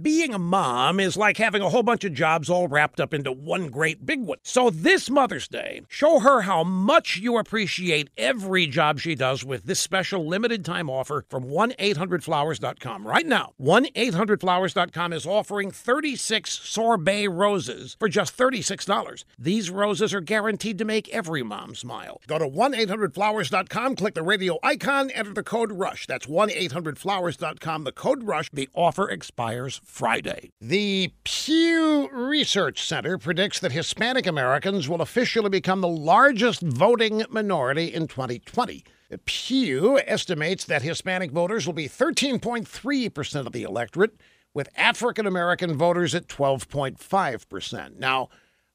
Being a mom is like having a whole bunch of jobs all wrapped up into one great big one. So this Mother's Day, show her how much you appreciate every job she does with this special limited time offer from 1-800-Flowers.com. Right now, 1-800-Flowers.com is offering 36 sorbet roses for just $36. These roses are guaranteed to make every mom smile. Go to 1-800-Flowers.com, click the radio icon, enter the code RUSH. That's 1-800-Flowers.com, the code RUSH. The offer expires Friday. The Pew Research Center predicts that Hispanic Americans will officially become the largest voting minority in 2020. Pew estimates that Hispanic voters will be 13.3% of the electorate, with African American voters at 12.5%. Now,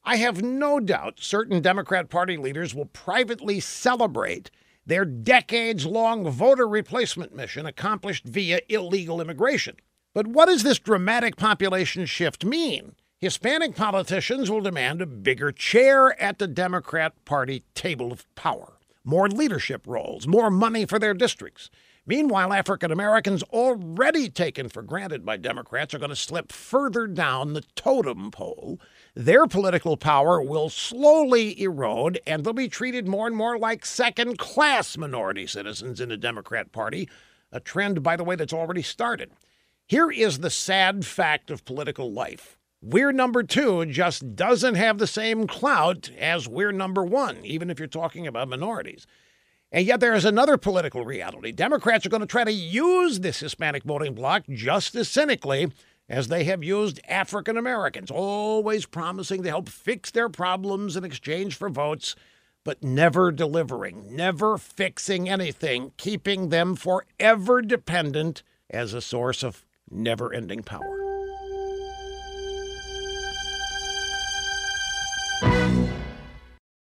I have no doubt certain Democrat Party leaders will privately celebrate their decades long voter replacement mission accomplished via illegal immigration. But what does this dramatic population shift mean? Hispanic politicians will demand a bigger chair at the Democrat Party table of power, more leadership roles, more money for their districts. Meanwhile, African Americans, already taken for granted by Democrats, are going to slip further down the totem pole. Their political power will slowly erode, and they'll be treated more and more like second class minority citizens in the Democrat Party, a trend, by the way, that's already started. Here is the sad fact of political life. We're number two just doesn't have the same clout as we're number one, even if you're talking about minorities. And yet there is another political reality. Democrats are going to try to use this Hispanic voting bloc just as cynically as they have used African Americans, always promising to help fix their problems in exchange for votes, but never delivering, never fixing anything, keeping them forever dependent as a source of never ending power.